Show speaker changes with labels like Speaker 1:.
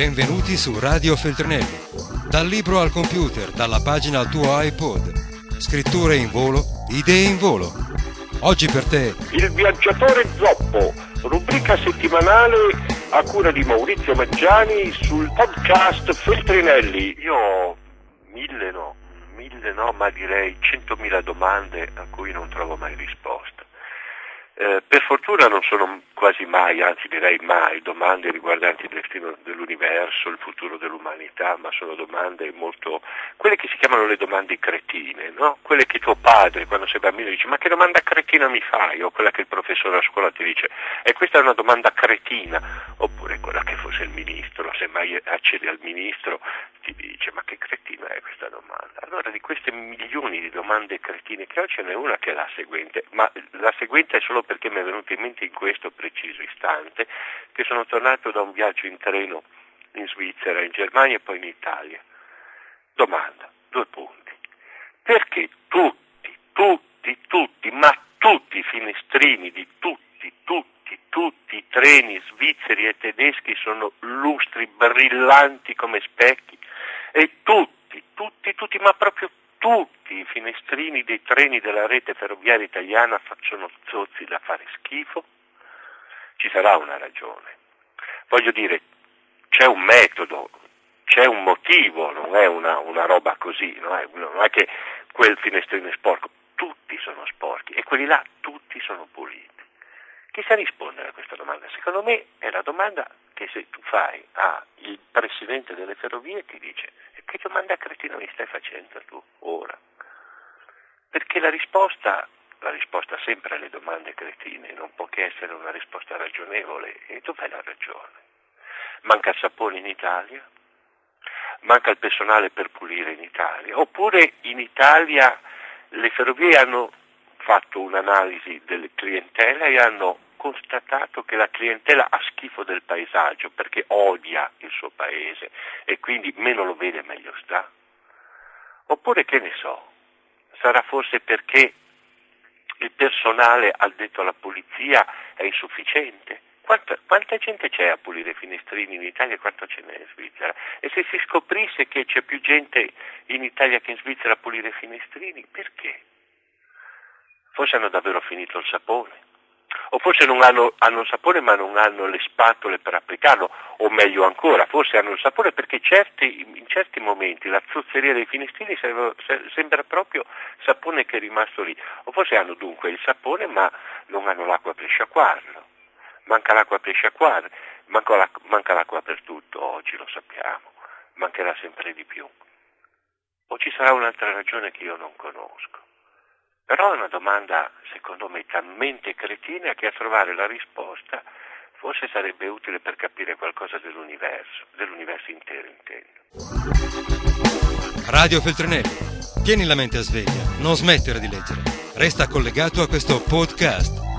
Speaker 1: Benvenuti su Radio Feltrinelli. Dal libro al computer, dalla pagina al tuo iPod. Scritture in volo, idee in volo. Oggi per te.
Speaker 2: Il viaggiatore zoppo, rubrica settimanale a cura di Maurizio Maggiani sul podcast Feltrinelli. Io ho mille no, mille no, ma direi centomila domande a cui non trovo mai risposta. Eh, per fortuna non sono quasi mai, anzi direi mai, domande riguardanti il destino dell'universo, il futuro dell'umanità, ma sono domande molto, quelle che si chiamano le domande cretine, no? quelle che tuo padre quando sei bambino dice ma che domanda cretina mi fai? O quella che il professore a scuola ti dice e questa è una domanda cretina, oppure quella che fosse il ministro, se mai accedi al ministro ti dice ma che cretina domanda? Allora di queste milioni di domande cretine che ho ce n'è una che è la seguente, ma la seguente è solo perché mi è venuto in mente in questo preciso istante che sono tornato da un viaggio in treno in Svizzera, in Germania e poi in Italia. Domanda, due punti. Perché tutti, tutti, tutti, ma tutti i finestrini di tutti, tutti, tutti i treni svizzeri e tedeschi sono lustri, brillanti come specchi e tutti, tutti, ma proprio tutti i finestrini dei treni della rete ferroviaria italiana sono zozzi da fare schifo? Ci sarà una ragione. Voglio dire, c'è un metodo, c'è un motivo, non è una, una roba così, non è, non è che quel finestrino è sporco, tutti sono sporchi e quelli là tutti sono puliti. Chi sa rispondere a questa domanda? Secondo me è la domanda che se tu fai al presidente delle ferrovie ti dice che domanda cretina mi stai facendo tu ora? Perché la risposta, la risposta sempre alle domande cretine non può che essere una risposta ragionevole. E dov'è la ragione? Manca il sapone in Italia? Manca il personale per pulire in Italia? Oppure in Italia le ferrovie hanno fatto un'analisi delle clientele e hanno constatato che la clientela ha schifo del paesaggio perché odia il suo paese e quindi meno lo vede meglio sta? Oppure che ne so, sarà forse perché il personale addetto alla polizia è insufficiente? Quanta, quanta, gente c'è a pulire i finestrini in Italia e quanto ce n'è in Svizzera? E se si scoprisse che c'è più gente in Italia che in Svizzera a pulire i finestrini, perché? Forse hanno davvero finito il sapone o forse non hanno, hanno, il sapore ma non hanno le spatole per applicarlo, o meglio ancora, forse hanno il sapore perché certi, in certi momenti la zozzeria dei finestrini sembra proprio sapone che è rimasto lì, o forse hanno dunque il sapone ma non hanno l'acqua per sciacquarlo, manca l'acqua per sciacquare, manca, la, manca l'acqua per tutto, oggi lo sappiamo, mancherà sempre di più. O ci sarà un'altra ragione che io non conosco. Però è una domanda, secondo me, talmente cretina che a trovare la risposta forse sarebbe utile per capire qualcosa dell'universo, dell'universo intero intendo.
Speaker 1: Radio Feltrinelli, tieni la mente a sveglia, non smettere di leggere. Resta collegato a questo podcast.